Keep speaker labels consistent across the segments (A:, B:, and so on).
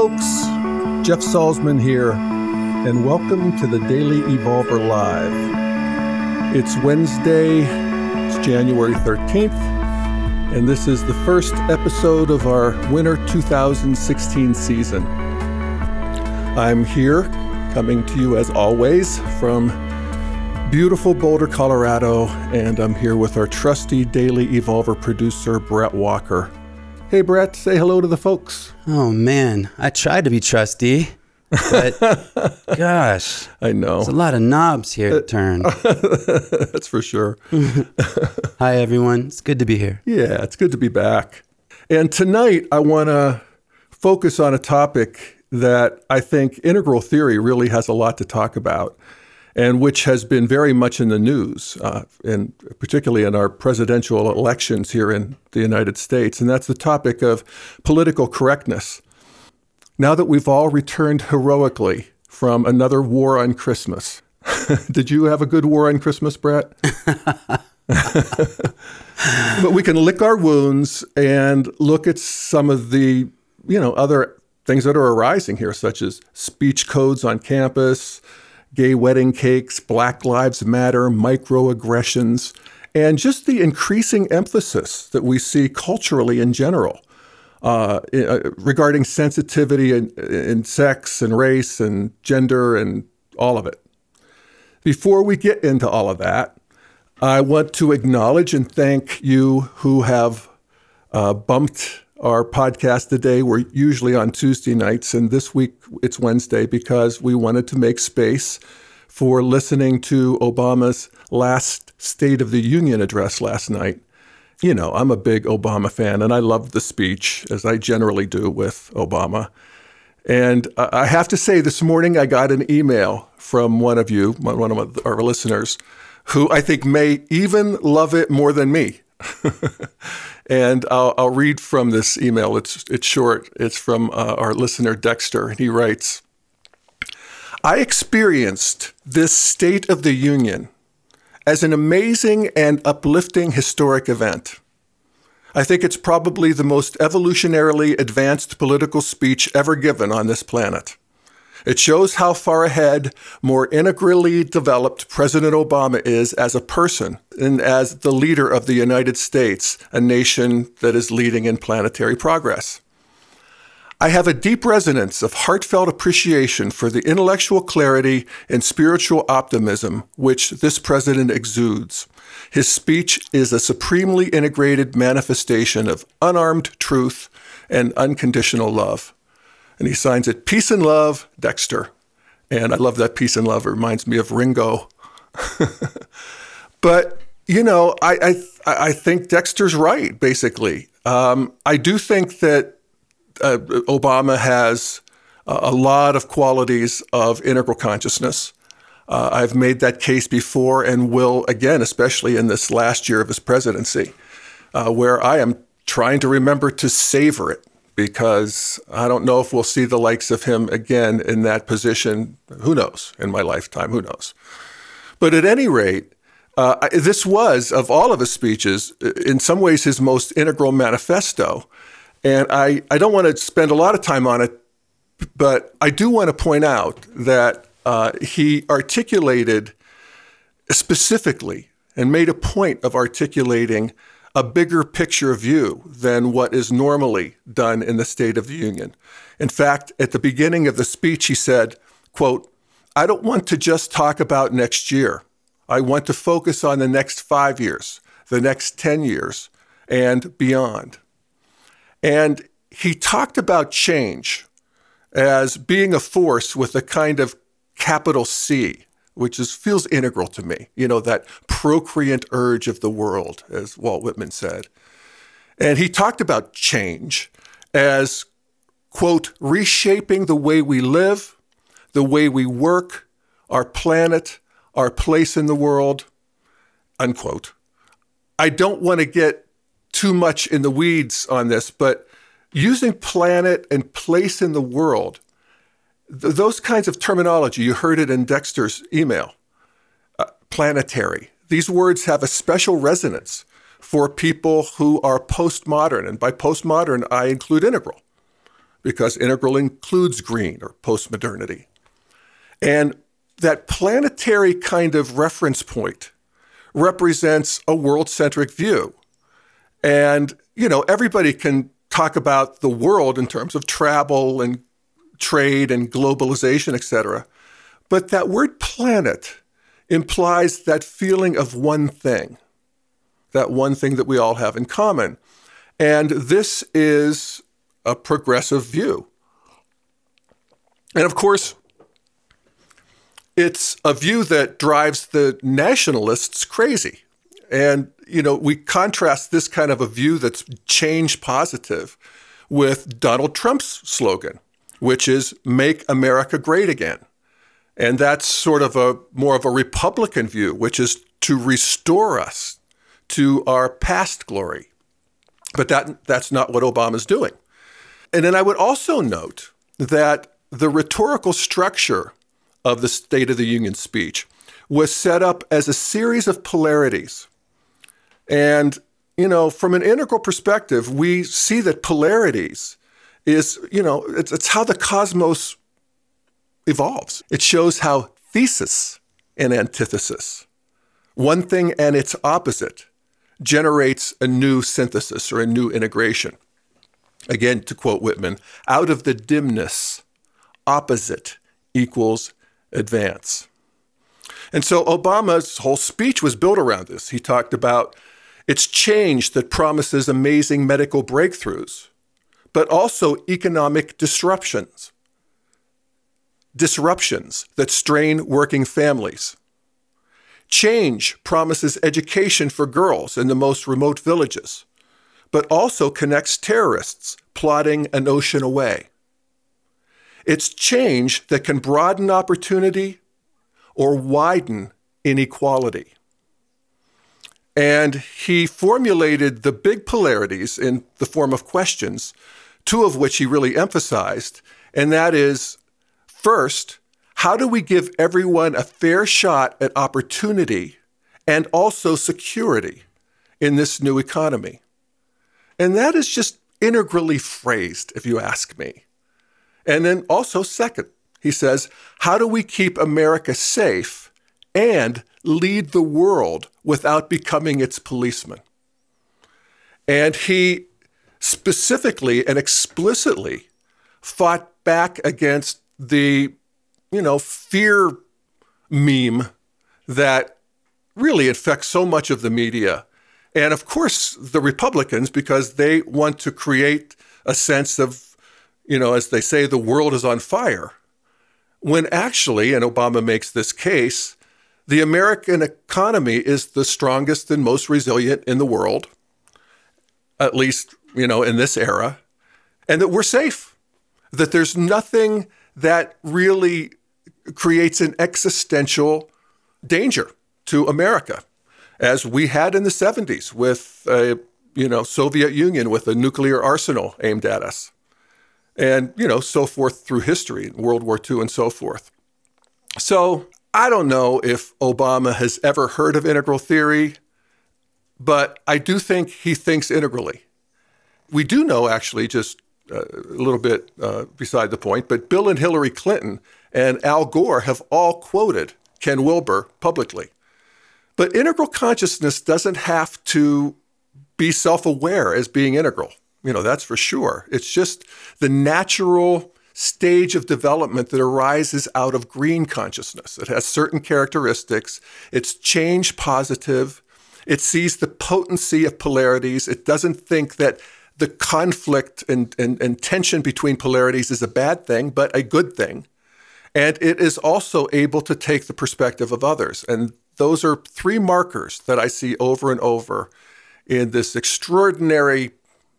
A: folks. Jeff Salzman here, and welcome to the Daily Evolver Live. It's Wednesday, it's January 13th, and this is the first episode of our winter 2016 season. I'm here, coming to you as always from beautiful Boulder, Colorado, and I'm here with our trusty Daily Evolver producer, Brett Walker. Hey, Brett, say hello to the folks.
B: Oh, man. I tried to be trusty, but gosh.
A: I know.
B: There's a lot of knobs here to uh, turn.
A: That's for sure.
B: Hi, everyone. It's good to be here.
A: Yeah, it's good to be back. And tonight, I want to focus on a topic that I think integral theory really has a lot to talk about and which has been very much in the news, uh, and particularly in our presidential elections here in the United States, and that's the topic of political correctness. Now that we've all returned heroically from another war on Christmas, did you have a good war on Christmas, Brett? but we can lick our wounds and look at some of the, you know, other things that are arising here, such as speech codes on campus, gay wedding cakes, Black Lives Matter, microaggressions, and just the increasing emphasis that we see culturally in general uh, uh, regarding sensitivity in, in sex and race and gender and all of it. Before we get into all of that, I want to acknowledge and thank you who have uh, bumped our podcast today. We're usually on Tuesday nights, and this week it's Wednesday because we wanted to make space for listening to Obama's last State of the Union address last night. You know, I'm a big Obama fan, and I loved the speech, as I generally do with Obama. And I have to say, this morning I got an email from one of you, one of our listeners, who I think may even love it more than me. and I'll, I'll, read from this email. It's, it's short. It's from uh, our listener, Dexter. And he writes I experienced this State of the Union as an amazing and uplifting historic event. I think it's probably the most evolutionarily advanced political speech ever given on this planet. It shows how far ahead, more integrally developed President Obama is as a person and as the leader of the United States, a nation that is leading in planetary progress. I have a deep resonance of heartfelt appreciation for the intellectual clarity and spiritual optimism which this president exudes. His speech is a supremely integrated manifestation of unarmed truth and unconditional love and he signs it Peace and Love, Dexter. And I love that Peace and Love. It reminds me of Ringo. but, you know, I, I, I think Dexter's right, basically. Um, I do think that uh, Obama has a lot of qualities of integral consciousness. Uh, I've made that case before and will again, especially in this last year of his presidency, uh, where I am trying to remember to savor it because I don't know if we'll see the likes of him again in that position. Who knows? In my lifetime, who knows? But at any rate, uh, this was, of all of his speeches, in some ways his most integral manifesto. And I, I don't want to spend a lot of time on it, but I do want to point out that uh, he articulated specifically and made a point of articulating a bigger picture view than what is normally done in the State of the Union. In fact, at the beginning of the speech, he said, quote, I don't want to just talk about next year. I want to focus on the next five years, the next 10 years, and beyond. And he talked about change as being a force with a kind of capital C which is feels integral to me. You know, that procreant urge of the world, as Walt Whitman said. And he talked about change as, quote, reshaping the way we live, the way we work, our planet, our place in the world, unquote. I don't want to get too much in the weeds on this, but using planet and place in the world th- those kinds of terminology, you heard it in Dexter's email, uh, planetary. These words have a special resonance for people who are postmodern. And by postmodern, I include integral. because integral includes green or postmodernity. And that planetary kind of reference point represents a world centric view. And, you know, everybody can talk about the world in terms of travel and trade and globalization, etc. But that word planet implies that feeling of one thing, that one thing that we all have in common. And this is a progressive view. And of course, it's a view that drives the nationalists crazy. And, you know, we contrast this kind of a view that's change positive with Donald Trump's slogan, which is make America great again. And that's sort of a more of a Republican view, which is to restore us to our past glory. But that, that's not what Obama's doing. And then I would also note that the rhetorical structure of the State of the Union speech was set up as a series of polarities. And, you know, from an integral perspective, we see that polarities is, you know, it's, it's how the cosmos evolves. It shows how thesis and antithesis, one thing and its opposite, generates a new synthesis or a new integration. Again, to quote Whitman, out of the dimness, opposite equals advance. And so Obama's whole speech was built around this. He talked about it's change that promises amazing medical breakthroughs, but also economic disruptions. Disruptions that strain working families. Change promises education for girls in the most remote villages, but also connects terrorists plotting an ocean away. It's change that can broaden opportunity or widen inequality. And he formulated the big polarities in the form of questions, two of which he really emphasized. And that is first, how do we give everyone a fair shot at opportunity and also security in this new economy? And that is just integrally phrased, if you ask me. And then also, second, he says, how do we keep America safe and lead the world without becoming its policeman? And he specifically and explicitly fought back against the, you know, fear meme that really infects so much of the media. And of course, the Republicans, because they want to create a sense of you know, as they say, the world is on fire. When actually, and Obama makes this case, the American economy is the strongest and most resilient in the world, at least, you know, in this era, and that we're safe, that there's nothing that really creates an existential danger to America, as we had in the 70s with a, you know, Soviet Union with a nuclear arsenal aimed at us and you know so forth through history world war ii and so forth. So i don't know if obama has ever heard of integral theory but i do think he thinks integrally. We do know actually just uh, a little bit uh, beside the point but bill and hillary clinton and al gore have all quoted ken wilber publicly. But integral consciousness doesn't have to be self-aware as being integral. You know, that's for sure. It's just the natural stage of development that arises out of green consciousness. It has certain characteristics. It's change positive. It sees the potency of polarities. It doesn't think that the conflict and, and, and tension between polarities is a bad thing, but a good thing. And it is also able to take the perspective of others. And those are three markers that I see over and over in this extraordinary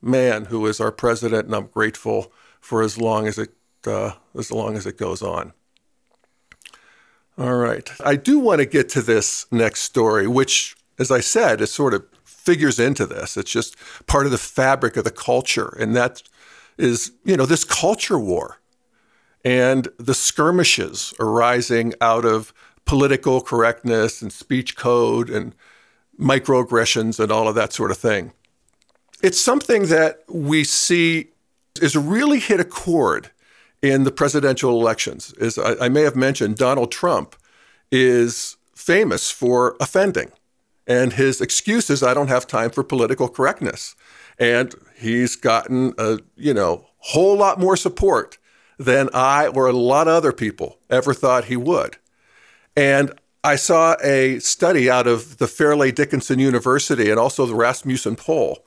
A: man who is our president, and I'm grateful for as long as it uh, as long as it goes on. All right, I do want to get to this next story, which, as I said, is sort of figures into this. It's just part of the fabric of the culture, and that is you know this culture war and the skirmishes arising out of political correctness and speech code and microaggressions and all of that sort of thing. It's something that we see is really hit a chord in the presidential elections. Is I, I may have mentioned Donald Trump is famous for offending. And his excuse is, I don't have time for political correctness. And he's gotten a, you know, whole lot more support than I or a lot of other people ever thought he would. And I saw a study out of the Fairleigh Dickinson University and also the Rasmussen poll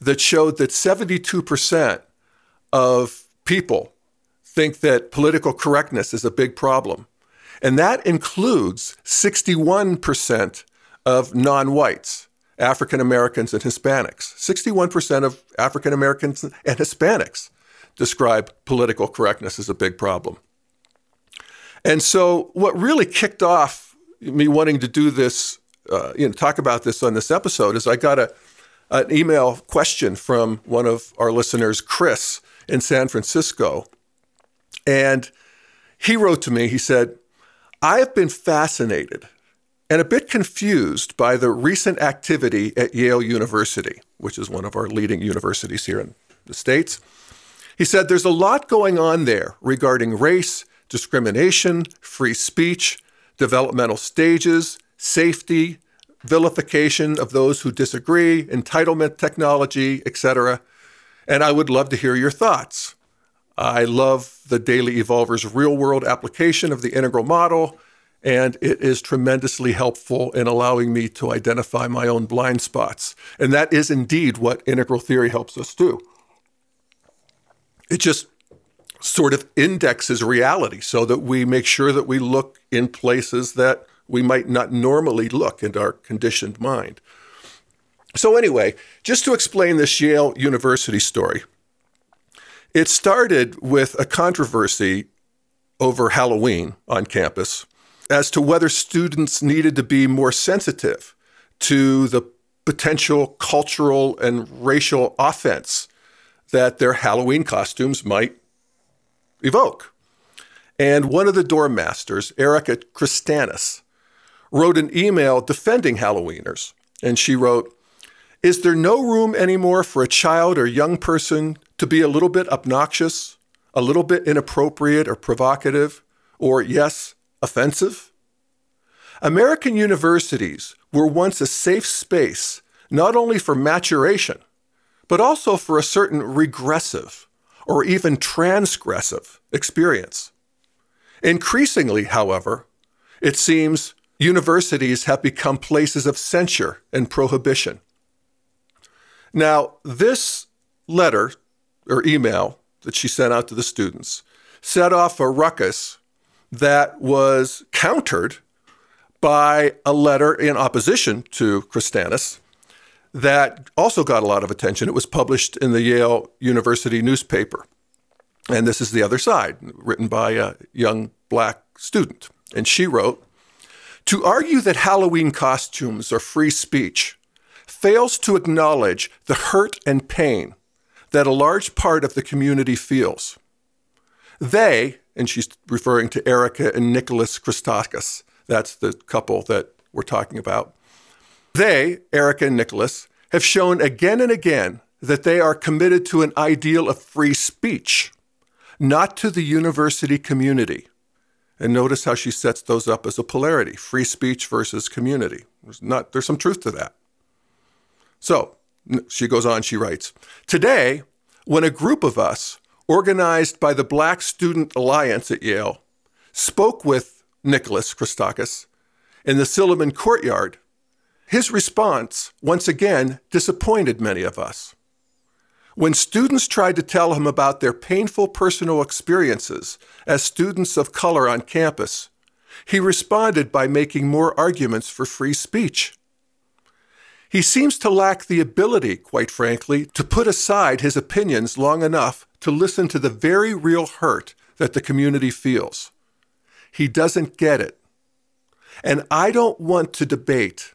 A: that showed that 72% of people think that political correctness is a big problem. And that includes 61% of non whites, African Americans and Hispanics. 61% of African Americans and Hispanics describe political correctness as a big problem. And so, what really kicked off me wanting to do this, uh, you know, talk about this on this episode is I got a, an email question from one of our listeners, Chris, in San Francisco. And he wrote to me, he said, I have been fascinated and a bit confused by the recent activity at Yale University, which is one of our leading universities here in the States. He said there's a lot going on there regarding race, discrimination, free speech, developmental stages, safety, vilification of those who disagree, entitlement technology, etc. And I would love to hear your thoughts. I love the Daily Evolver's real world application of the integral model, and it is tremendously helpful in allowing me to identify my own blind spots. And that is indeed what integral theory helps us do. It just sort of indexes reality so that we make sure that we look in places that we might not normally look in our conditioned mind. So, anyway, just to explain this Yale University story, it started with a controversy over Halloween on campus as to whether students needed to be more sensitive to the potential cultural and racial offense that their Halloween costumes might evoke. And one of the dorm masters, Erica Christakis, wrote an email defending Halloweeners. And she wrote, Is there no room anymore for a child or young person to be a little bit obnoxious, a little bit inappropriate or provocative, or, yes, offensive? American universities were once a safe space not only for maturation, but also for a certain regressive or even transgressive experience. Increasingly, however, it seems universities have become places of censure and prohibition. Now, this letter or email that she sent out to the students set off a ruckus that was countered by a letter in opposition to Christakis that also got a lot of attention. It was published in the Yale University newspaper. And this is the other side, written by a young black student. And she wrote To argue that Halloween costumes are free speech fails to acknowledge the hurt and pain that a large part of the community feels. They, and she's referring to Erica and Nicholas Christakis, that's the couple that we're talking about, they, Erica and Nicholas, have shown again and again that they are committed to an ideal of free speech, not to the university community. And notice how she sets those up as a polarity free speech versus community. There's, not, there's some truth to that. So she goes on, she writes Today, when a group of us, organized by the Black Student Alliance at Yale, spoke with Nicholas Christakis in the Silliman courtyard his response, once again, disappointed many of us. When students tried to tell him about their painful personal experiences as students of color on campus, he responded by making more arguments for free speech. He seems to lack the ability, quite frankly, to put aside his opinions long enough to listen to the very real hurt that the community feels. He doesn't get it. And I don't want to debate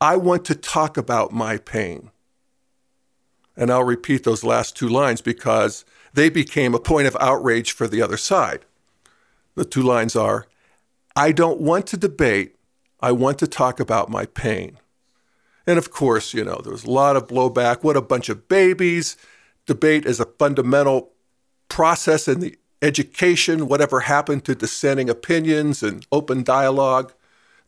A: I want to talk about my pain. And I'll repeat those last two lines because they became a point of outrage for the other side. The two lines are I don't want to debate, I want to talk about my pain. And of course, you know, there was a lot of blowback. What a bunch of babies. Debate is a fundamental process in the education, whatever happened to dissenting opinions and open dialogue.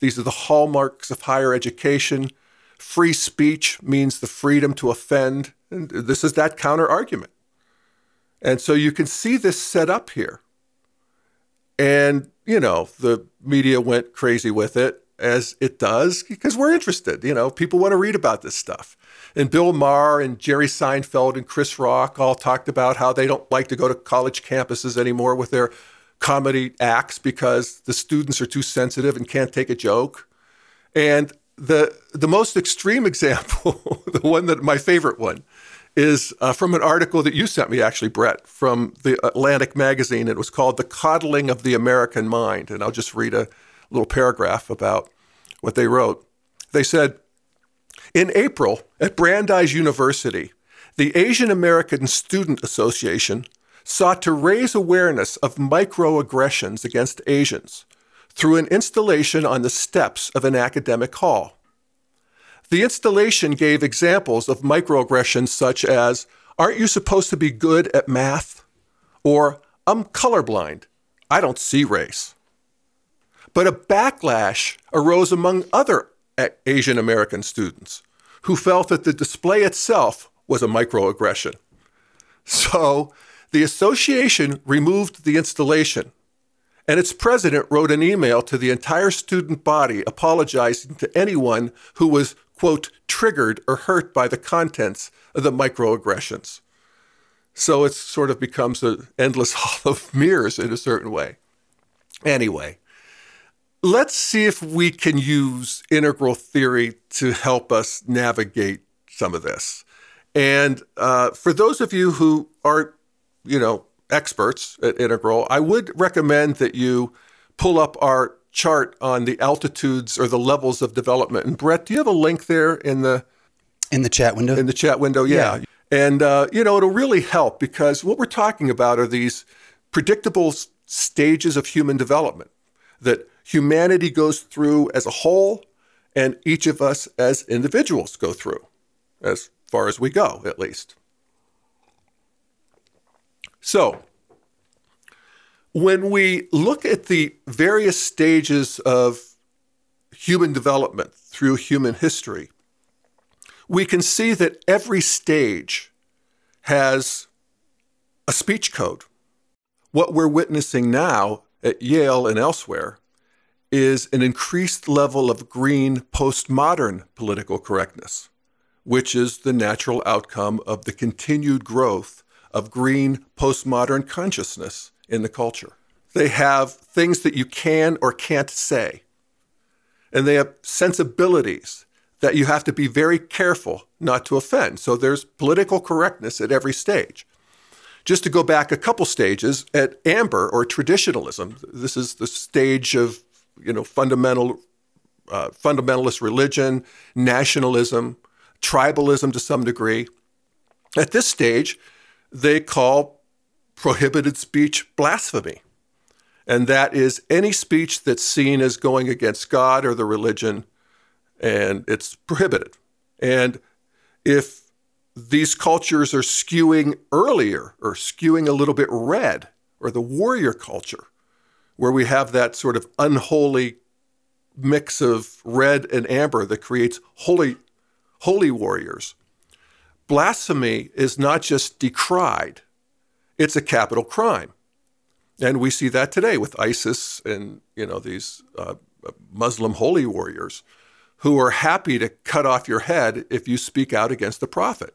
A: These are the hallmarks of higher education. Free speech means the freedom to offend. And this is that counter argument. And so you can see this set up here. And, you know, the media went crazy with it as it does because we're interested. You know, people want to read about this stuff. And Bill Maher and Jerry Seinfeld and Chris Rock all talked about how they don't like to go to college campuses anymore with their comedy acts because the students are too sensitive and can't take a joke. And the the most extreme example, the one that my favorite one, is uh, from an article that you sent me, actually, Brett, from the Atlantic magazine. It was called "The Coddling of the American Mind," and I'll just read a little paragraph about what they wrote. They said, in April at Brandeis University, the Asian American Student Association sought to raise awareness of microaggressions against Asians through an installation on the steps of an academic hall. The installation gave examples of microaggressions such as, Aren't you supposed to be good at math? Or, I'm colorblind. I don't see race. But a backlash arose among other Asian American students who felt that the display itself was a microaggression. So the association removed the installation, and its president wrote an email to the entire student body apologizing to anyone who was, quote, triggered or hurt by the contents of the microaggressions. So it sort of becomes an endless hall of mirrors in a certain way. Anyway, let's see if we can use integral theory to help us navigate some of this. And uh, for those of you who aren't, you know, experts at integral, I would recommend that you pull up our chart on the altitudes or the levels of development. And Brett, do you have a link there in the
B: in the chat window?
A: In the chat window, yeah. yeah. And uh, you know, it'll really help because what we're talking about are these predictable stages of human development that humanity goes through as a whole, and each of us as individuals go through, as far as we go, at least. So, when we look at the various stages of human development through human history, we can see that every stage has a speech code. What we're witnessing now at Yale and elsewhere is an increased level of green postmodern political correctness, which is the natural outcome of the continued growth of green postmodern consciousness in the culture. They have things that you can or can't say, and they have sensibilities that you have to be very careful not to offend. So there's political correctness at every stage. Just to go back a couple stages, at amber or traditionalism, this is the stage of you know, fundamental, uh, fundamentalist religion, nationalism, tribalism to some degree. At this stage, they call prohibited speech blasphemy. And that is any speech that's seen as going against God or the religion, and it's prohibited. And if these cultures are skewing earlier or skewing a little bit red, or the warrior culture, where we have that sort of unholy mix of red and amber that creates holy, holy warriors. Blasphemy is not just decried, it's a capital crime. And we see that today with ISIS and you know these uh, Muslim holy warriors who are happy to cut off your head if you speak out against the prophet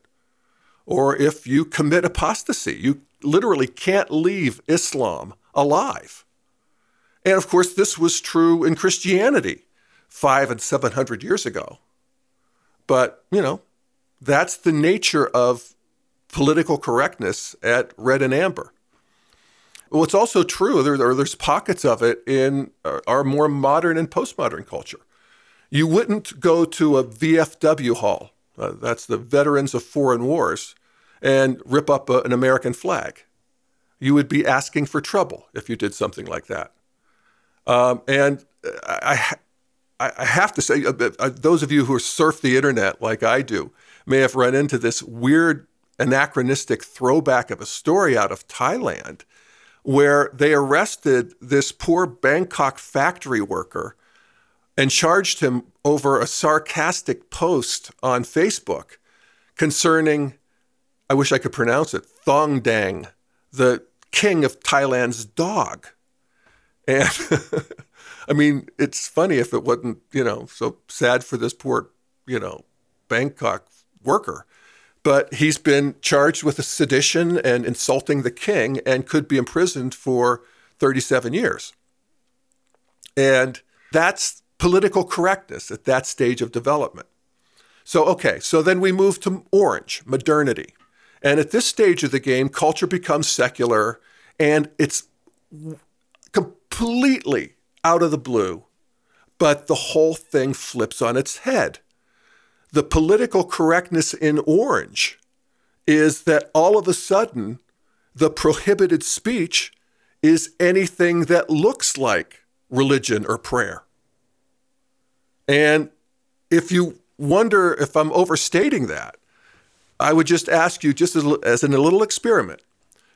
A: or if you commit apostasy. You literally can't leave Islam alive. And of course, this was true in Christianity five and seven hundred years ago. But, you know, that's the nature of political correctness at red and amber. It's also true, there, there's pockets of it in our more modern and postmodern culture. You wouldn't go to a VFW hall, uh, that's the Veterans of Foreign Wars, and rip up a, an American flag. You would be asking for trouble if you did something like that. Um, and I, I have to say, uh, uh, those of you who surf the internet like I do may have run into this weird anachronistic throwback of a story out of Thailand where they arrested this poor Bangkok factory worker and charged him over a sarcastic post on Facebook concerning, I wish I could pronounce it, Thong Daeng, the king of Thailand's dog. And I mean, it's funny if it wasn't, you know, so sad for this poor, you know, Bangkok worker. But he's been charged with a sedition and insulting the king and could be imprisoned for 37 years. And that's political correctness at that stage of development. So, okay, so then we move to orange, modernity. And at this stage of the game, culture becomes secular and it's completely out of the blue, but the whole thing flips on its head. The political correctness in orange is that all of a sudden, the prohibited speech is anything that looks like religion or prayer. And if you wonder if I'm overstating that, I would just ask you, just as, as in a little experiment,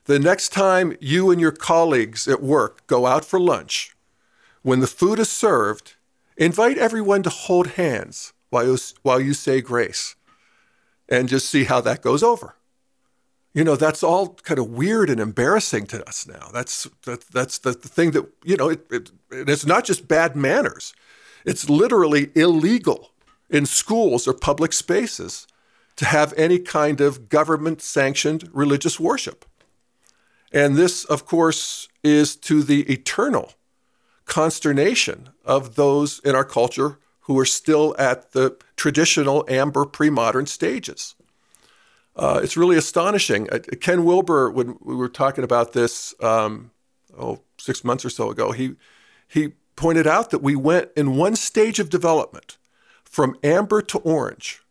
A: the next time you and your colleagues at work go out for lunch, when the food is served, invite everyone to hold hands while you, while you say grace and just see how that goes over. You know, that's all kind of weird and embarrassing to us now. That's, that, that's the, the thing that, you know, it, it, it's not just bad manners, it's literally illegal in schools or public spaces to have any kind of government sanctioned religious worship. And this, of course, is to the eternal consternation of those in our culture who are still at the traditional amber pre modern stages. Uh, it's really astonishing. Uh, Ken Wilber, when we were talking about this um, oh, six months or so ago, he, he pointed out that we went in one stage of development from amber to orange,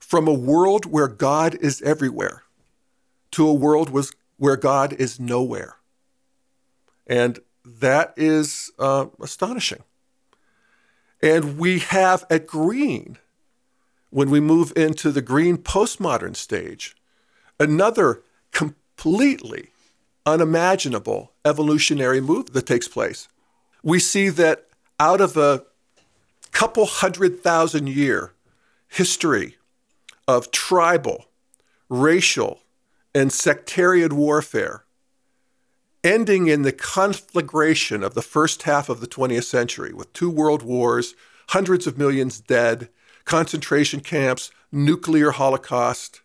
A: from a world where God is everywhere to a world was, where God is nowhere. And that is uh, astonishing. And we have at green, when we move into the green postmodern stage, another completely unimaginable evolutionary move that takes place. We see that out of a couple hundred thousand year history of tribal, racial, and sectarian warfare, ending in the conflagration of the first half of the 20th century with two world wars, hundreds of millions dead, concentration camps, nuclear holocaust,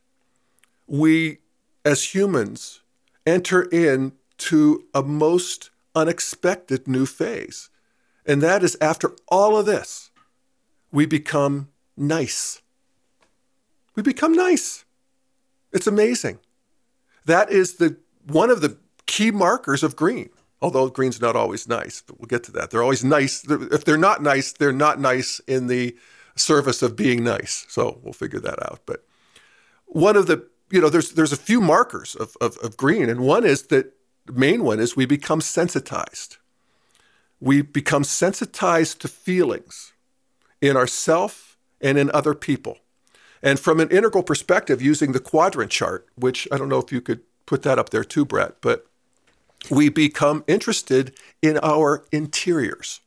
A: we as humans enter into a most unexpected new phase. And that is after all of this, we become nice. We become nice. It's amazing. That is the one of the key markers of green. Although green's not always nice, but we'll get to that. They're always nice. If they're not nice, they're not nice in the service of being nice. So we'll figure that out. But one of the, you know, there's there's a few markers of, of, of green, and one is that main one is we become sensitized. We become sensitized to feelings in ourself and in other people. And from an integral perspective, using the quadrant chart, which I don't know if you could put that up there too, Brett, but we become interested in our interiors,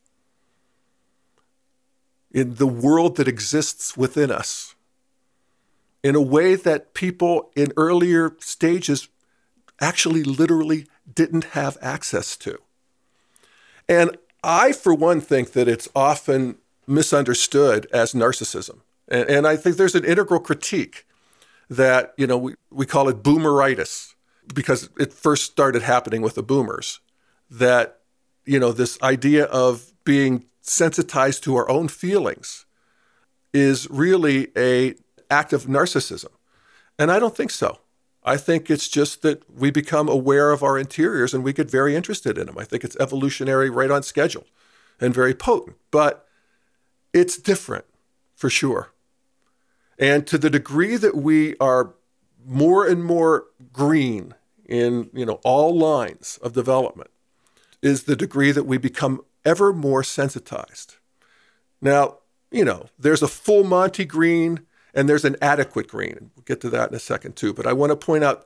A: in the world that exists within us, in a way that people in earlier stages actually literally didn't have access to. And I, for one, think that it's often misunderstood as narcissism. And, and I think there's an integral critique that, you know, we, we call it boomeritis because it first started happening with the boomers that you know this idea of being sensitized to our own feelings is really a act of narcissism. And i don't think so. I think it's just that we become aware of our interiors and we get very interested in them. I think it's evolutionary right on schedule and very potent. But it's different for sure and to the degree that we are more and more green in you know all lines of development is the degree that we become ever more sensitized. Now, you know, there's a full Monty Green and there's an adequate green. We'll get to that in a second too. But I want to point out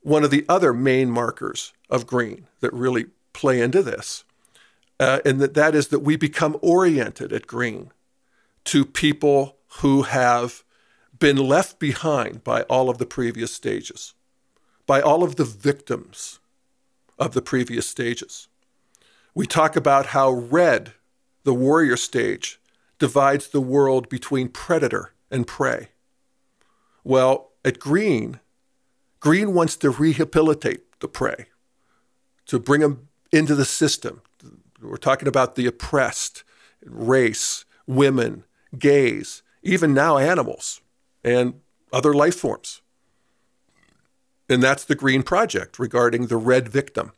A: one of the other main markers of green that really play into this, uh, and that that is that we become oriented at green to people who have been left behind by all of the previous stages, by all of the victims of the previous stages. We talk about how red, the warrior stage, divides the world between predator and prey. Well, at green, green wants to rehabilitate the prey, to bring them into the system. We're talking about the oppressed, race, women, gays, even now animals and other life forms. And that's the Green Project regarding the red victim.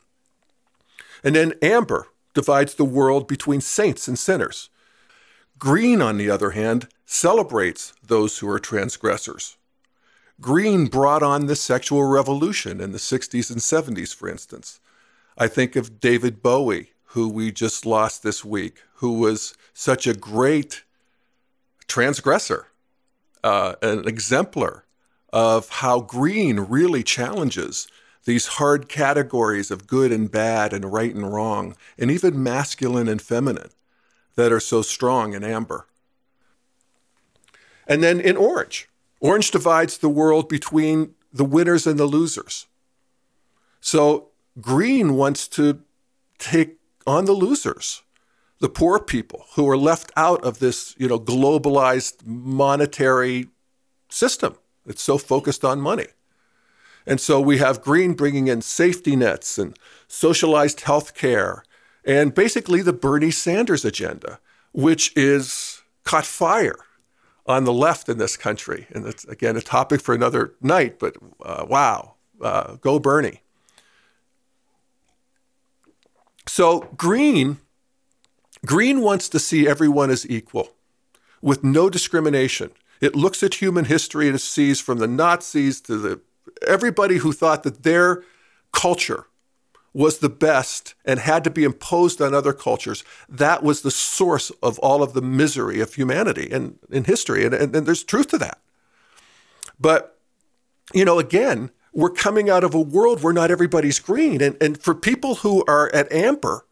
A: And then amber divides the world between saints and sinners. Green, on the other hand, celebrates those who are transgressors. Green brought on the sexual revolution in the 60s and 70s, for instance. I think of David Bowie, who we just lost this week, who was such a great transgressor, uh, an exemplar of how green really challenges these hard categories of good and bad and right and wrong, and even masculine and feminine that are so strong in amber. And then in orange, orange divides the world between the winners and the losers. So green wants to take on the losers, the poor people who are left out of this, you know, globalized monetary system that's so focused on money. And so we have Green bringing in safety nets and socialized health care and basically the Bernie Sanders agenda, which is caught fire on the left in this country. And it's, again, a topic for another night, but uh, wow, uh, go Bernie. So Green, Green wants to see everyone as equal with no discrimination. It looks at human history and sees from the Nazis to the everybody who thought that their culture was the best and had to be imposed on other cultures. That was the source of all of the misery of humanity and in history. And, and, and there's truth to that. But, you know, again, we're coming out of a world where not everybody's green. And, and for people who are at amber,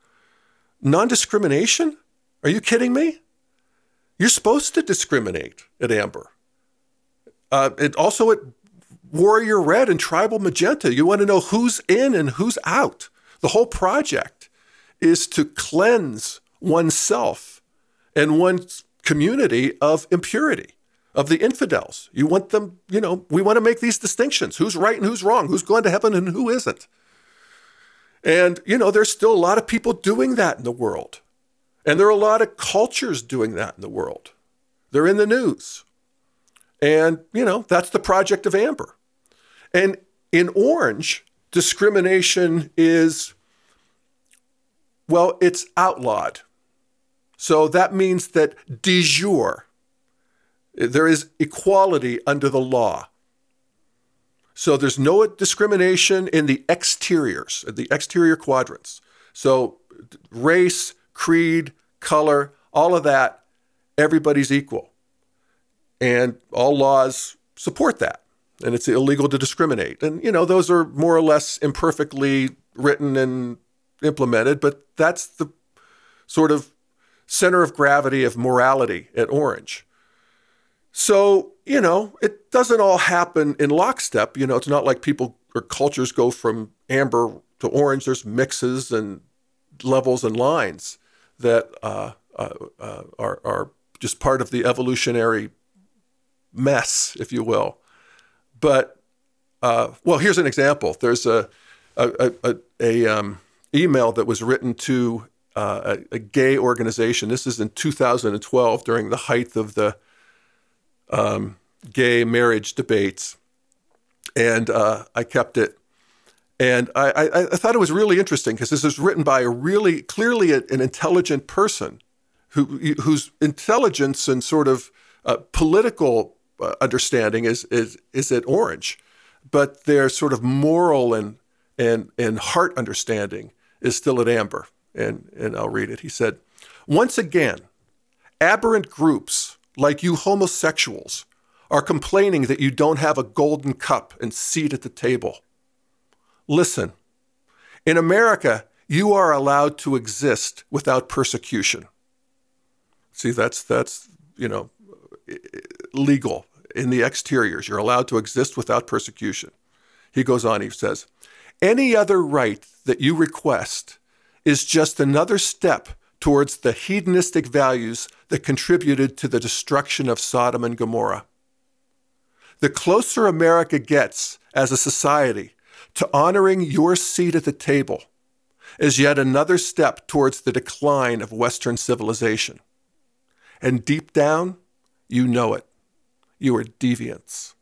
A: non discrimination? Are you kidding me? You're supposed to discriminate at amber. Uh, it also at warrior red and tribal magenta. You want to know who's in and who's out. The whole project is to cleanse oneself and one's community of impurity, of the infidels. You want them, you know, we want to make these distinctions who's right and who's wrong, who's going to heaven and who isn't. And, you know, there's still a lot of people doing that in the world. And there are a lot of cultures doing that in the world. They're in the news. And, you know, that's the project of Amber. And in orange, discrimination is, well, it's outlawed. So that means that de jure, there is equality under the law. So there's no discrimination in the exteriors, the exterior quadrants. So race, creed, color, all of that, everybody's equal. And all laws support that and it's illegal to discriminate. And, you know, those are more or less imperfectly written and implemented, but that's the sort of center of gravity of morality at Orange. So, you know, it doesn't all happen in lockstep. You know, it's not like people or cultures go from amber to orange. There's mixes and levels and lines that uh, uh, uh, are, are just part of the evolutionary mess, if you will. But uh, well, here's an example. There's a a, a, a um, email that was written to uh, a, a, gay organization. This is in 2012 during the height of the um, gay marriage debates, and uh, I kept it. And I, I, I, thought it was really interesting because this is written by a really clearly an intelligent person who, whose intelligence and sort of uh, political uh, understanding is is is at Orange, but their sort of moral and and and heart understanding is still at Amber. And and I'll read it. He said, once again, aberrant groups like you homosexuals are complaining that you don't have a golden cup and seat at the table. Listen, in America, you are allowed to exist without persecution. See, that's that's you know legal in the exteriors. You're allowed to exist without persecution. He goes on, he says, any other right that you request is just another step towards the hedonistic values that contributed to the destruction of Sodom and Gomorrah. The closer America gets as a society to honoring your seat at the table is yet another step towards the decline of Western civilization. And deep down, you know it. You are deviants.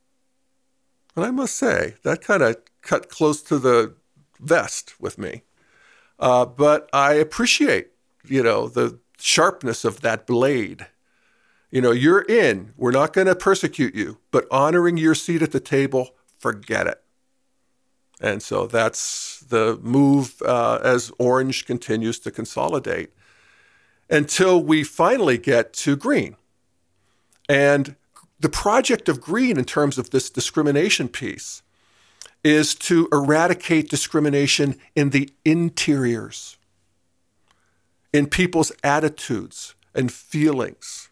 A: And I must say, that kind of cut close to the vest with me. Uh, but I appreciate, you know, the sharpness of that blade. You know, you're in. We're not going to persecute you, but honoring your seat at the table, forget it. And so that's the move uh, as Orange continues to consolidate until we finally get to green. And the project of green, in terms of this discrimination piece, is to eradicate discrimination in the interiors, in people's attitudes and feelings,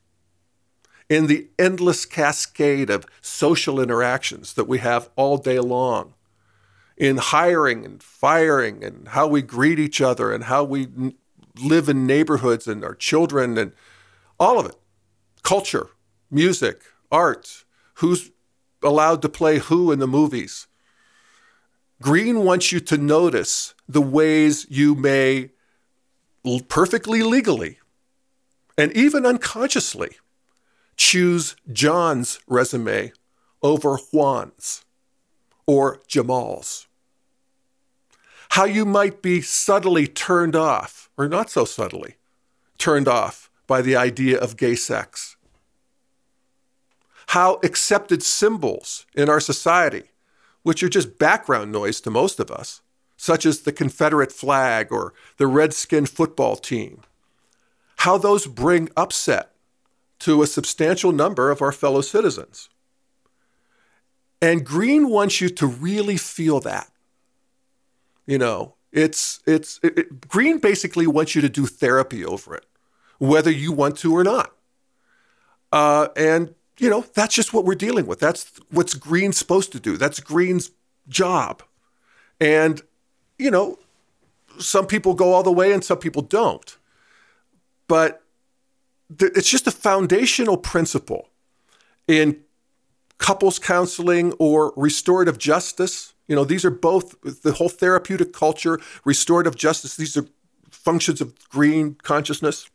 A: in the endless cascade of social interactions that we have all day long, in hiring and firing and how we greet each other and how we live in neighborhoods and our children and all of it culture, music, art, who's allowed to play who in the movies. Green wants you to notice the ways you may perfectly legally and even unconsciously choose John's resume over Juan's or Jamal's. How you might be subtly turned off, or not so subtly, turned off by the idea of gay sex how accepted symbols in our society, which are just background noise to most of us, such as the Confederate flag or the Redskin football team, how those bring upset to a substantial number of our fellow citizens. And Green wants you to really feel that. You know, it's it's it, it, Green basically wants you to do therapy over it, whether you want to or not. Uh, and you know, that's just what we're dealing with. That's what's Green's supposed to do. That's Green's job. And, you know, some people go all the way and some people don't. But th- it's just a foundational principle in couples counseling or restorative justice. You know, these are both the whole therapeutic culture, restorative justice, these are functions of green consciousness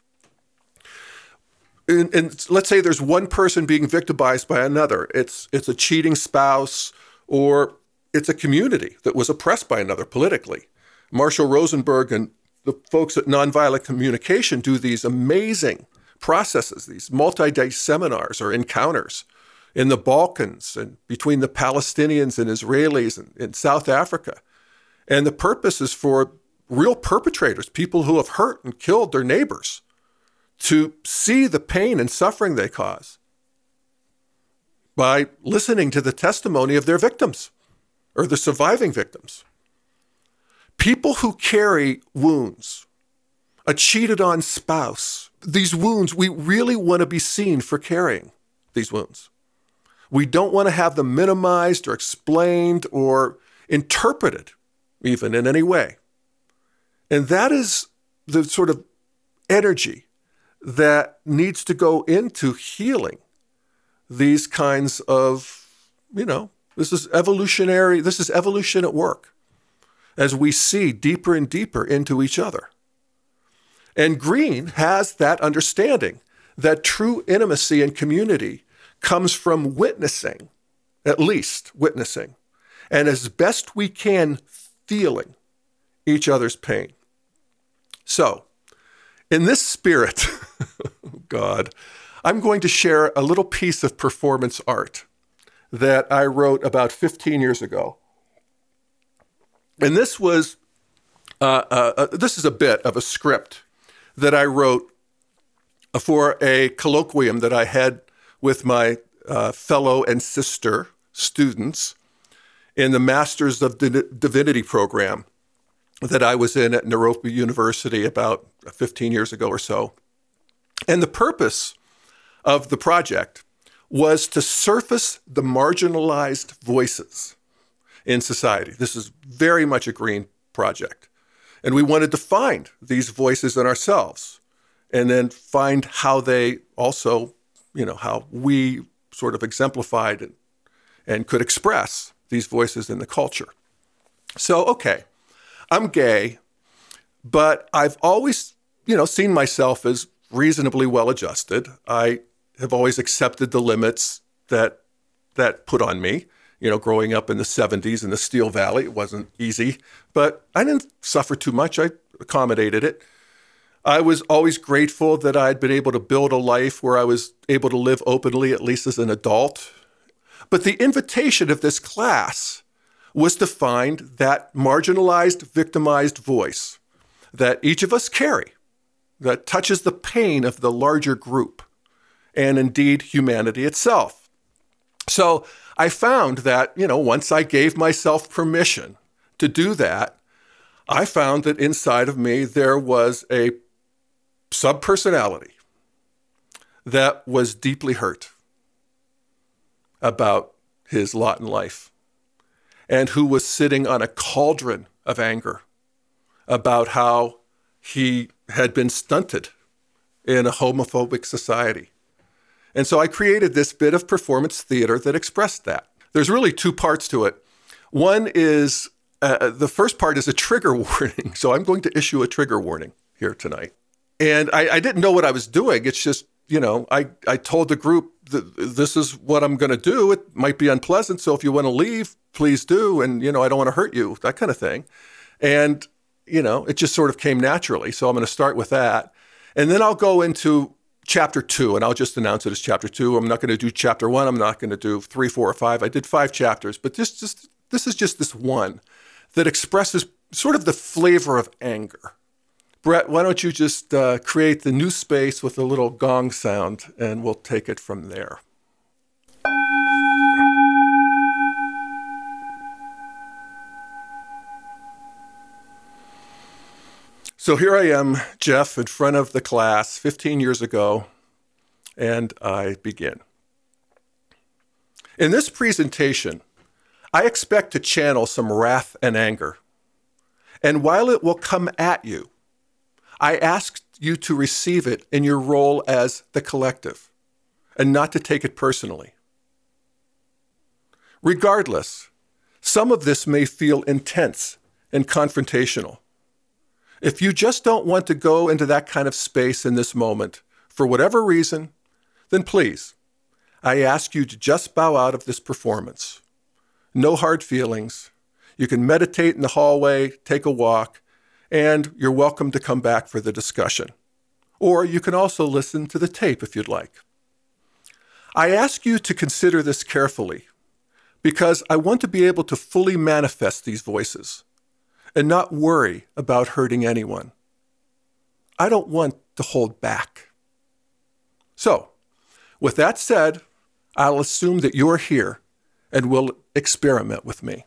A: and, and let's say there's one person being victimized by another. It's it's a cheating spouse or it's a community that was oppressed by another politically. Marshall Rosenberg and the folks at Nonviolent Communication do these amazing processes, these multi-day seminars or encounters in the Balkans and between the Palestinians and Israelis and in South Africa. And the purpose is for real perpetrators, people who have hurt and killed their neighbors, to see the pain and suffering they cause by listening to the testimony of their victims or the surviving victims. People who carry wounds, a cheated on spouse, these wounds, we really want to be seen for carrying these wounds. We don't want to have them minimized or explained or interpreted, even in any way. And that is the sort of energy that needs to go into healing these kinds of, you know, this is evolutionary, this is evolution at work as we see deeper and deeper into each other. And Green has that understanding that true intimacy and community comes from witnessing, at least witnessing, and as best we can, feeling each other's pain. So, in this spirit, God, I'm going to share a little piece of performance art that I wrote about 15 years ago. And this was uh, uh, uh, this is a bit of a script that I wrote for a colloquium that I had with my uh, fellow and sister students in the Masters of Divinity program that I was in at Naropa University about 15 years ago or so. And the purpose of the project was to surface the marginalized voices in society. This is very much a green project. And we wanted to find these voices in ourselves and then find how they also, you know, how we sort of exemplified and, and could express these voices in the culture. So, okay, I'm gay, but I've always, you know, seen myself as reasonably well adjusted. I have always accepted the limits that that put on me. You know, growing up in the 70s in the Steel Valley, it wasn't easy, but I didn't suffer too much. I accommodated it. I was always grateful that I'd been able to build a life where I was able to live openly, at least as an adult. But the invitation of this class was to find that marginalized, victimized voice that each of us carry that touches the pain of the larger group and indeed humanity itself. So I found that, you know, once I gave myself permission to do that, I found that inside of me there was a subpersonality that was deeply hurt about his lot in life and who was sitting on a cauldron of anger about how he had been stunted in a homophobic society. And so I created this bit of performance theater that expressed that. There's really two parts to it. One is uh, the first part is a trigger warning. So I'm going to issue a trigger warning here tonight. And I, I didn't know what I was doing. It's just, you know, I, I told the group this is what I'm going to do. It might be unpleasant. So if you want to leave, please do. And, you know, I don't want to hurt you, that kind of thing. And, you know, it just sort of came naturally. So I'm going to start with that. And then I'll go into chapter two, and I'll just announce it as chapter two. I'm not going to do chapter one. I'm not going to do three, four, or five. I did five chapters, but this just this is just this one that expresses sort of the flavor of anger. Brett, why don't you just uh, create the new space with a little gong sound, and we'll take it from there. So here I am, Jeff, in front of the class 15 years ago, and I begin. In this presentation, I expect to channel some wrath and anger. And while it will come at you, I ask you to receive it in your role as the collective and not to take it personally. Regardless, some of this may feel intense and confrontational. If you just don't want to go into that kind of space in this moment, for whatever reason, then please, I ask you to just bow out of this performance. No hard feelings. You can meditate in the hallway, take a walk, and you're welcome to come back for the discussion. Or you can also listen to the tape if you'd like. I ask you to consider this carefully because I want to be able to fully manifest these voices and not worry about hurting anyone. I don't want to hold back. So, with that said, I'll assume that you're here and will experiment with me.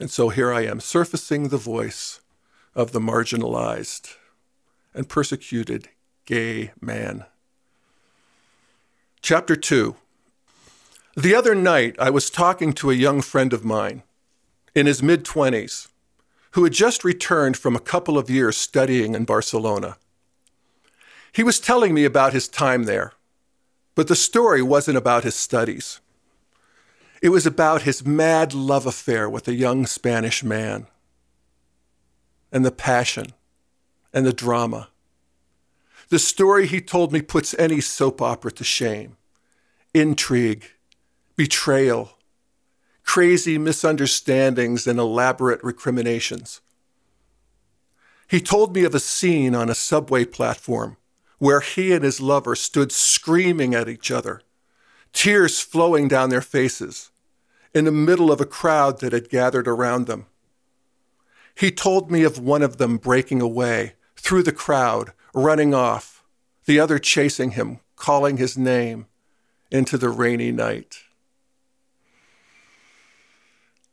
A: And so here I am, surfacing the voice of the marginalized and persecuted gay man. Chapter 2 The other night, I was talking to a young friend of mine in his mid 20s who had just returned from a couple of years studying in Barcelona. He was telling me about his time there, but the story wasn't about his studies. It was about his mad love affair with a young Spanish man, and the passion and the drama. The story he told me puts any soap opera to shame intrigue, betrayal, crazy misunderstandings and elaborate recriminations. He told me of a scene on a subway platform where he and his lover stood screaming at each other, tears flowing down their faces, in the middle of a crowd that had gathered around them. He told me of one of them breaking away through the crowd, running off, the other chasing him, calling his name, into the rainy night.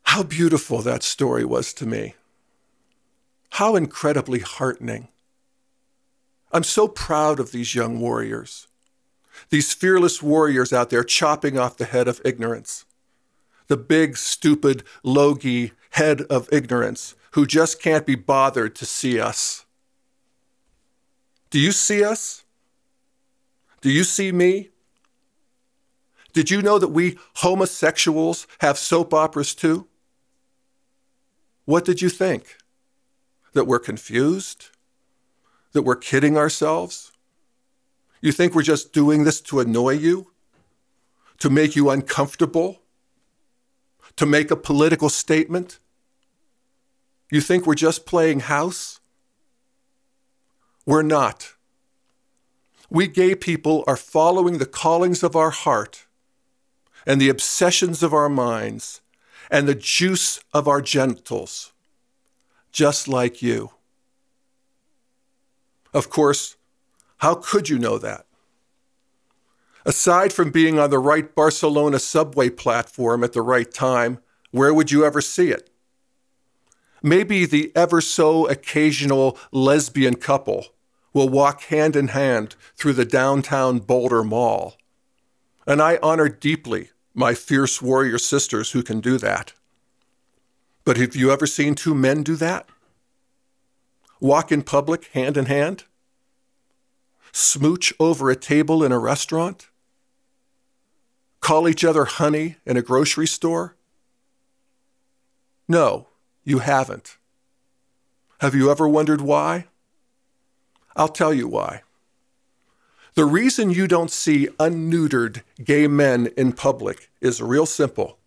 A: How beautiful that story was to me. How incredibly heartening. I'm so proud of these young warriors, these fearless warriors out there chopping off the head of ignorance, the big, stupid, logy head of ignorance who just can't be bothered to see us. Do you see us? Do you see me? Did you know that we homosexuals have soap operas too? What did you think? That we're confused? That we're kidding ourselves? You think we're just doing this to annoy you? To make you uncomfortable? To make a political statement? You think we're just playing house? We're not. We gay people are following the callings of our heart and the obsessions of our minds and the juice of our genitals, just like you. Of course, how could you know that? Aside from being on the right Barcelona subway platform at the right time, where would you ever see it? Maybe the ever so occasional lesbian couple will walk hand in hand through the downtown Boulder Mall. And I honor deeply my fierce warrior sisters who can do that. But have you ever seen two men do that? Walk in public hand in hand? Smooch over a table in a restaurant? Call each other honey in a grocery store? No, you haven't. Have you ever wondered why? I'll tell you why. The reason you don't see unneutered gay men in public is real simple.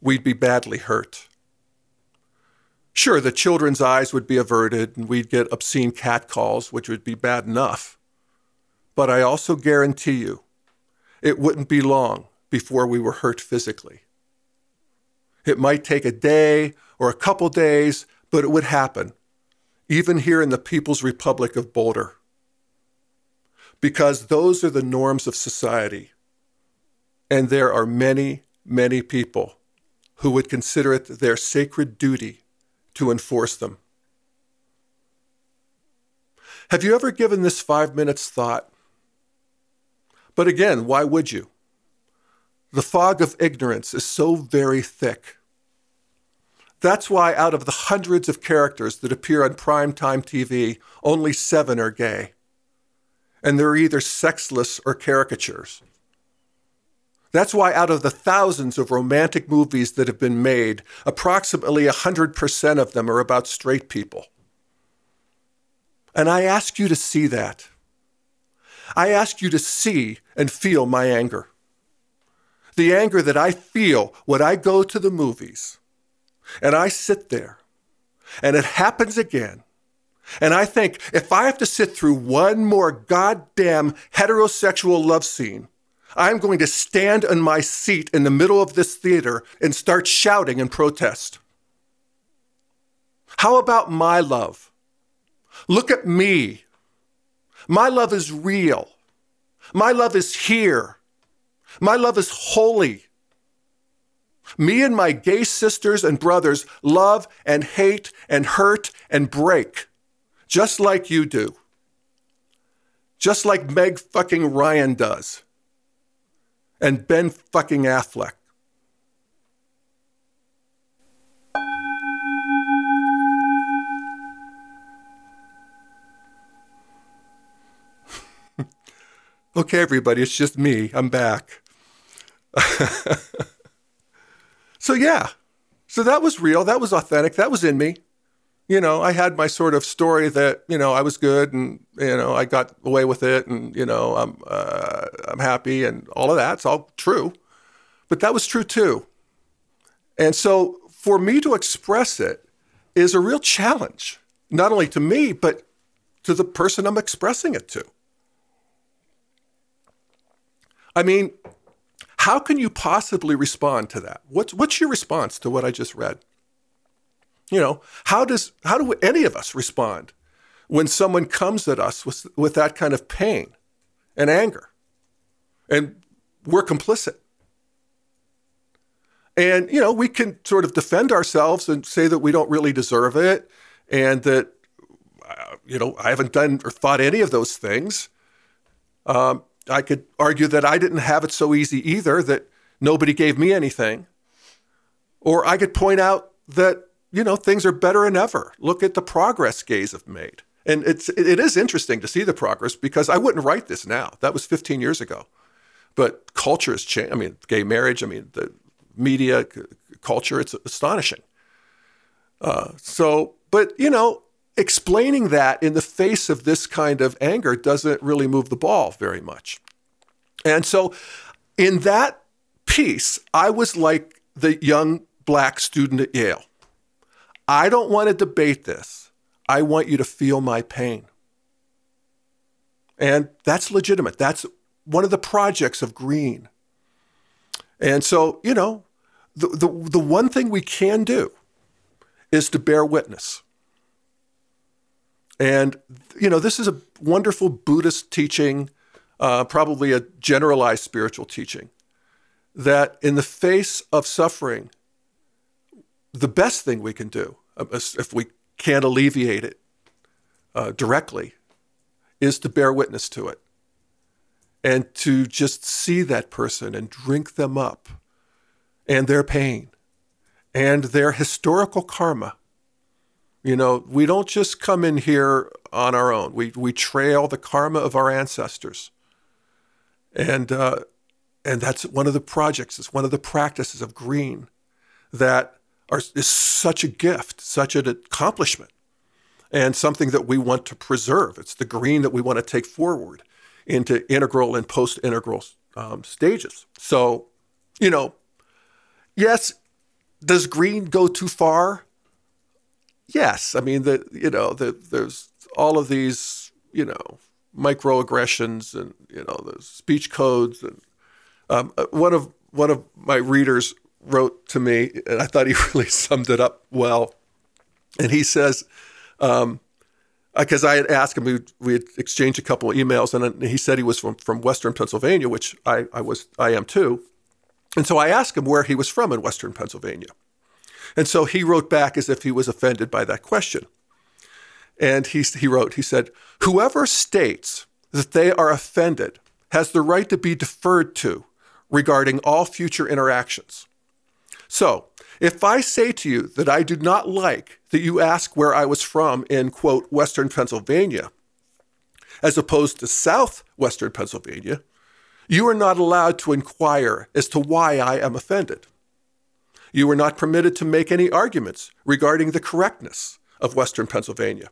A: We'd be badly hurt. Sure, the children's eyes would be averted and we'd get obscene catcalls, which would be bad enough. But I also guarantee you, it wouldn't be long before we were hurt physically. It might take a day or a couple days, but it would happen, even here in the People's Republic of Boulder because those are the norms of society. And there are many, many people who would consider it their sacred duty to enforce them. Have you ever given this five minutes thought? But again, why would you? The fog of ignorance is so very thick. That's why, out of the hundreds of characters that appear on primetime TV, only seven are gay and they're either sexless or caricatures. That's why, out of the thousands of romantic movies that have been made, approximately 100% of them are about straight people. And I ask you to see that. I ask you to see and feel my anger. The anger that I feel when I go to the movies and I sit there and it happens again and I think if I have to sit through one more goddamn heterosexual love scene, I'm going to stand in my seat in the middle of this theater and start shouting in protest. How about my love? Look at me. My love is real. My love is here. My love is holy. Me and my gay sisters and brothers love and hate and hurt and break just like you do, just like Meg fucking Ryan does, and Ben fucking Affleck. okay, everybody, it's just me. I'm back. so, yeah. So that was real. That was authentic. That was in me you know, I had my sort of story that you know I was good and you know I got away with it and you know I'm uh, I'm happy and all of that's all true, but that was true too. And so for me to express it is a real challenge, not only to me but to the person I'm expressing it to. I mean, how can you possibly respond to that? What's what's your response to what I just read? You know, how does how do any of us respond when someone comes at us with with that kind of pain and anger? And we're complicit. And, you know, we can sort of defend ourselves and say that we don't really deserve it and that, uh, you know, I haven't done or thought any of those things. Um, I could argue that I didn't have it so easy either, that nobody gave me anything. Or I could point out that, you know, things are better than ever. Look at the progress gays have made. And it's it is interesting to see the progress because I wouldn't write this now. That was 15 years ago. But culture has changed. I mean, gay marriage, I mean, the media c- culture, it's astonishing. Uh, so, but, you know, explaining that in the face of this kind of anger doesn't really move the ball very much. And so, in that piece, I was like the young black student at Yale. I don't want to debate this. I want you to feel my pain. And that's legitimate. That's one of the projects of Green. And so, you know, the, the, the one thing we can do is to bear witness. And, you know, this is a wonderful Buddhist teaching, uh, probably a generalized spiritual teaching, that in the face of suffering, the best thing we can do, if we can't alleviate it uh, directly, is to bear witness to it and to just see that person and drink them up and their pain and their historical karma. You know, we don't just come in here on our own. We we trail the karma of our ancestors, and uh, and that's one of the projects. It's one of the practices of green that are, is such a gift, such an accomplishment, and something that we want to preserve. It's the green that we want to take forward into integral and post integral um, stages. So, you know, yes, does green go too far? Yes. I mean, the, you know, the, there's all of these, you know, microaggressions and, you know, the speech codes. And um, uh, one of, one of my readers wrote to me, and I thought he really summed it up well. And he says, um, because uh, I had asked him, we, we had exchanged a couple of emails, and he said he was from, from Western Pennsylvania, which I, I was I am too. And so I asked him where he was from in Western Pennsylvania. And so he wrote back as if he was offended by that question. And he, he wrote, he said, Whoever states that they are offended has the right to be deferred to regarding all future interactions. So if I say to you that I do not like that you ask where I was from in, quote, Western Pennsylvania, as opposed to Southwestern Pennsylvania, you are not allowed to inquire as to why I am offended. You are not permitted to make any arguments regarding the correctness of Western Pennsylvania.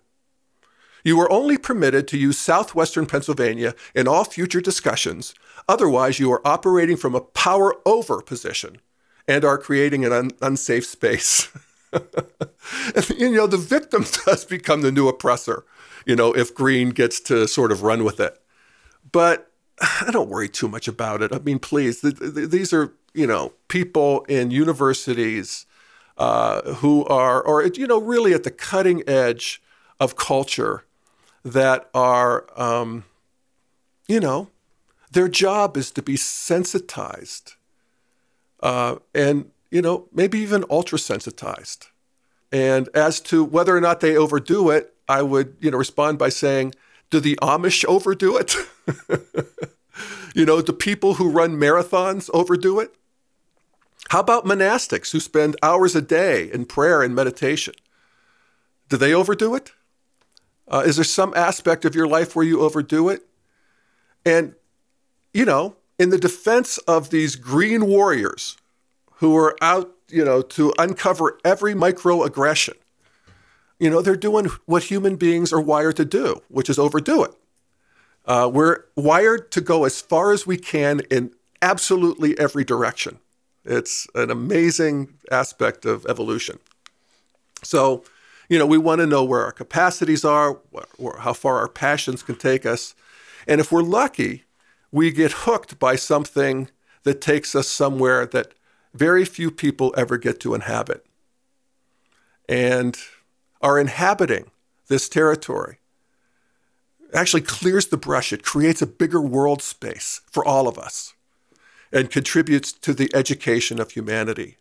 A: You are only permitted to use Southwestern Pennsylvania in all future discussions, otherwise, you are operating from a power over position and are creating an un- unsafe space. and, you know, the victim does become the new oppressor, you know, if Green gets to sort of run with it. But I don't worry too much about it. I mean, please, th- th- these are, you know, people in universities uh, who are, or, you know, really at the cutting edge of culture that are, um, you know, their job is to be sensitized uh, and you know maybe even ultra sensitized. And as to whether or not they overdo it, I would you know respond by saying, do the Amish overdo it? you know, do people who run marathons overdo it? How about monastics who spend hours a day in prayer and meditation? Do they overdo it? Uh, is there some aspect of your life where you overdo it? And, you know, in the defense of these green warriors who are out, you know, to uncover every microaggression. You know, they're doing what human beings are wired to do, which is overdo it. Uh, we're wired to go as far as we can in absolutely every direction. It's an amazing aspect of evolution. So, you know, we want to know where our capacities are, how far our passions can take us. And if we're lucky, we get hooked by something that takes us somewhere that very few people ever get to inhabit. And our inhabiting this territory actually clears the brush. It creates a bigger world space for all of us. and contributes to the education of humanity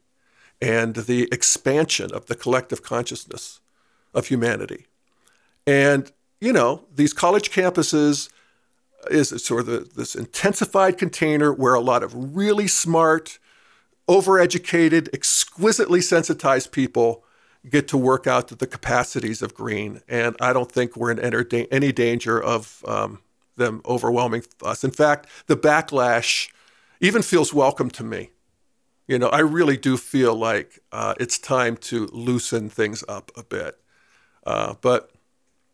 A: and the expansion of the collective consciousness of humanity. And, you know, these college campuses is sort of this intensified container where a lot of really smart, overeducated, exquisitely sensitized people get to work out the capacities of green. And I don't think we're in any danger of um, them overwhelming us. In fact, the backlash even feels welcome to me. You know, I really do feel like uh, it's time to loosen things up a bit. Uh, but,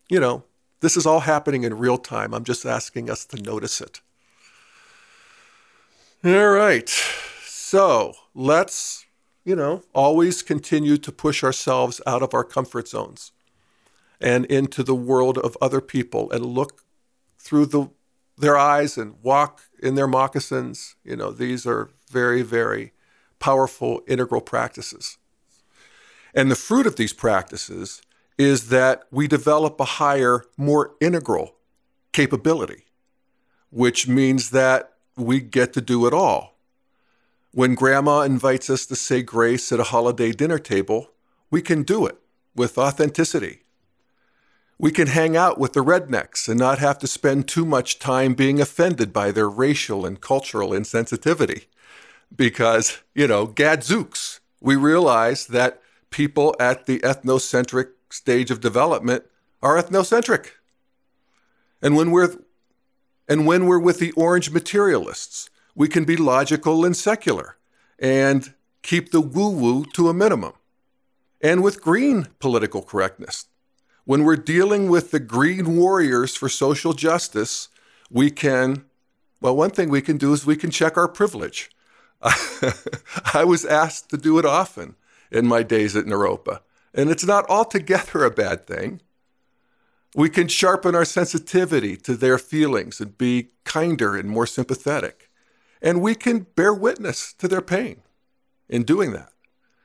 A: you know, this is all happening in real time. I'm just asking us to notice it. All right. So let's, you know, always continue to push ourselves out of our comfort zones and into the world of other people and look through the, their eyes and walk in their moccasins. You know, these are very, very powerful integral practices. And the fruit of these practices is that we develop a higher, more integral capability, which means that we get to do it all. When grandma invites us to say grace at a holiday dinner table, we can do it with authenticity we can hang out with the rednecks and not have to spend too much time being offended by their racial and cultural insensitivity. Because, you know, gadzooks, we realize that people at the ethnocentric stage of development are ethnocentric. And when we're and when we're with the orange materialists, we can be logical and secular and keep the woo-woo to a minimum. And with green political correctness, when we're dealing with the green warriors for social justice, we can, well, one thing we can do is we can check our privilege. I was asked to do it often in my days at Naropa, and it's not altogether a bad thing. We can sharpen our sensitivity to their feelings and be kinder and more sympathetic. And we can bear witness to their pain in doing that.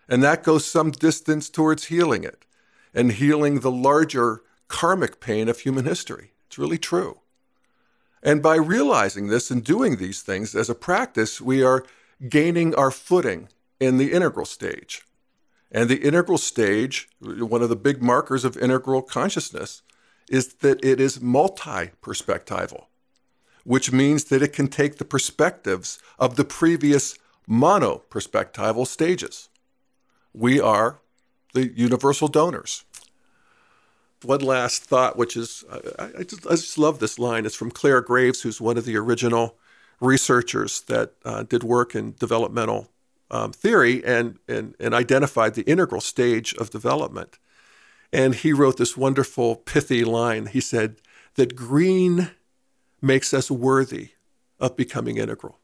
A: And that goes some distance towards healing it and healing the larger karmic pain of human history. It's really true. And by realizing this and doing these things as a practice, we are gaining our footing in the integral stage. And the integral stage, one of the big markers of integral consciousness, is that it is multi perspectival, which means that it can take the perspectives of the previous mono perspectival stages. We are the universal donors. One last thought, which is I, I, just, I just love this line. It's from Clare Graves, who's one of the original researchers that uh, did work in developmental um, theory and, and, and identified the integral stage of development. And he wrote this wonderful, pithy line. He said that green makes us worthy of becoming integral.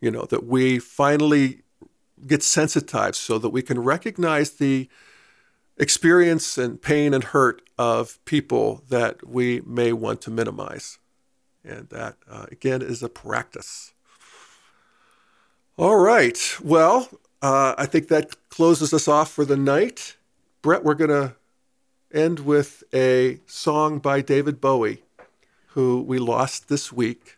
A: You know, that we finally get sensitized so that we can recognize the experience and pain and hurt of people that we may want to minimize. And that, uh, again, is a practice. All right. Well, uh, I think that closes us off for the night. Brett, we're going to end with a song by David Bowie, who we lost this week,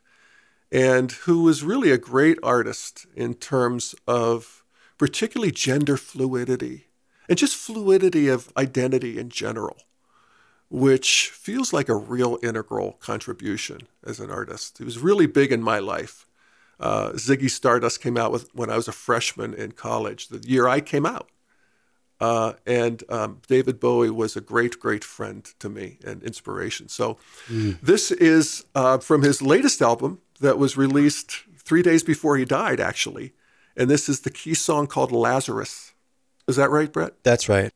A: and who was really a great artist in terms of particularly gender fluidity and just fluidity of identity in general, which feels like a real integral contribution as an artist. He was really big in my life. Uh, Ziggy Stardust came out with when I was a freshman in college, the year I came out. Uh, and um, David Bowie was a great, great friend to me and inspiration. So, mm. this is uh, from his latest album that was released three days before he died, actually. And this is the key song called Lazarus. Is that right, Brett?
B: That's right.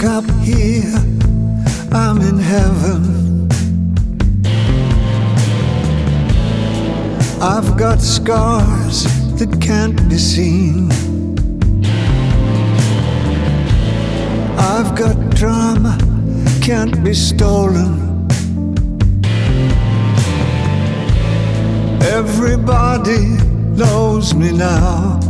B: look up here, I'm in heaven.
C: I've got scars that can't be seen. I've got drama, can't be stolen. Everybody knows me now.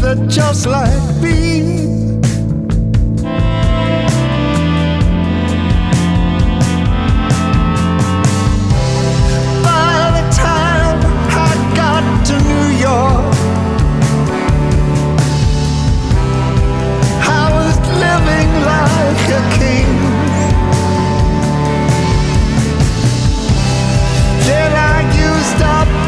C: that just like me. By the time I got to New York, I was living like a king. Then I used up.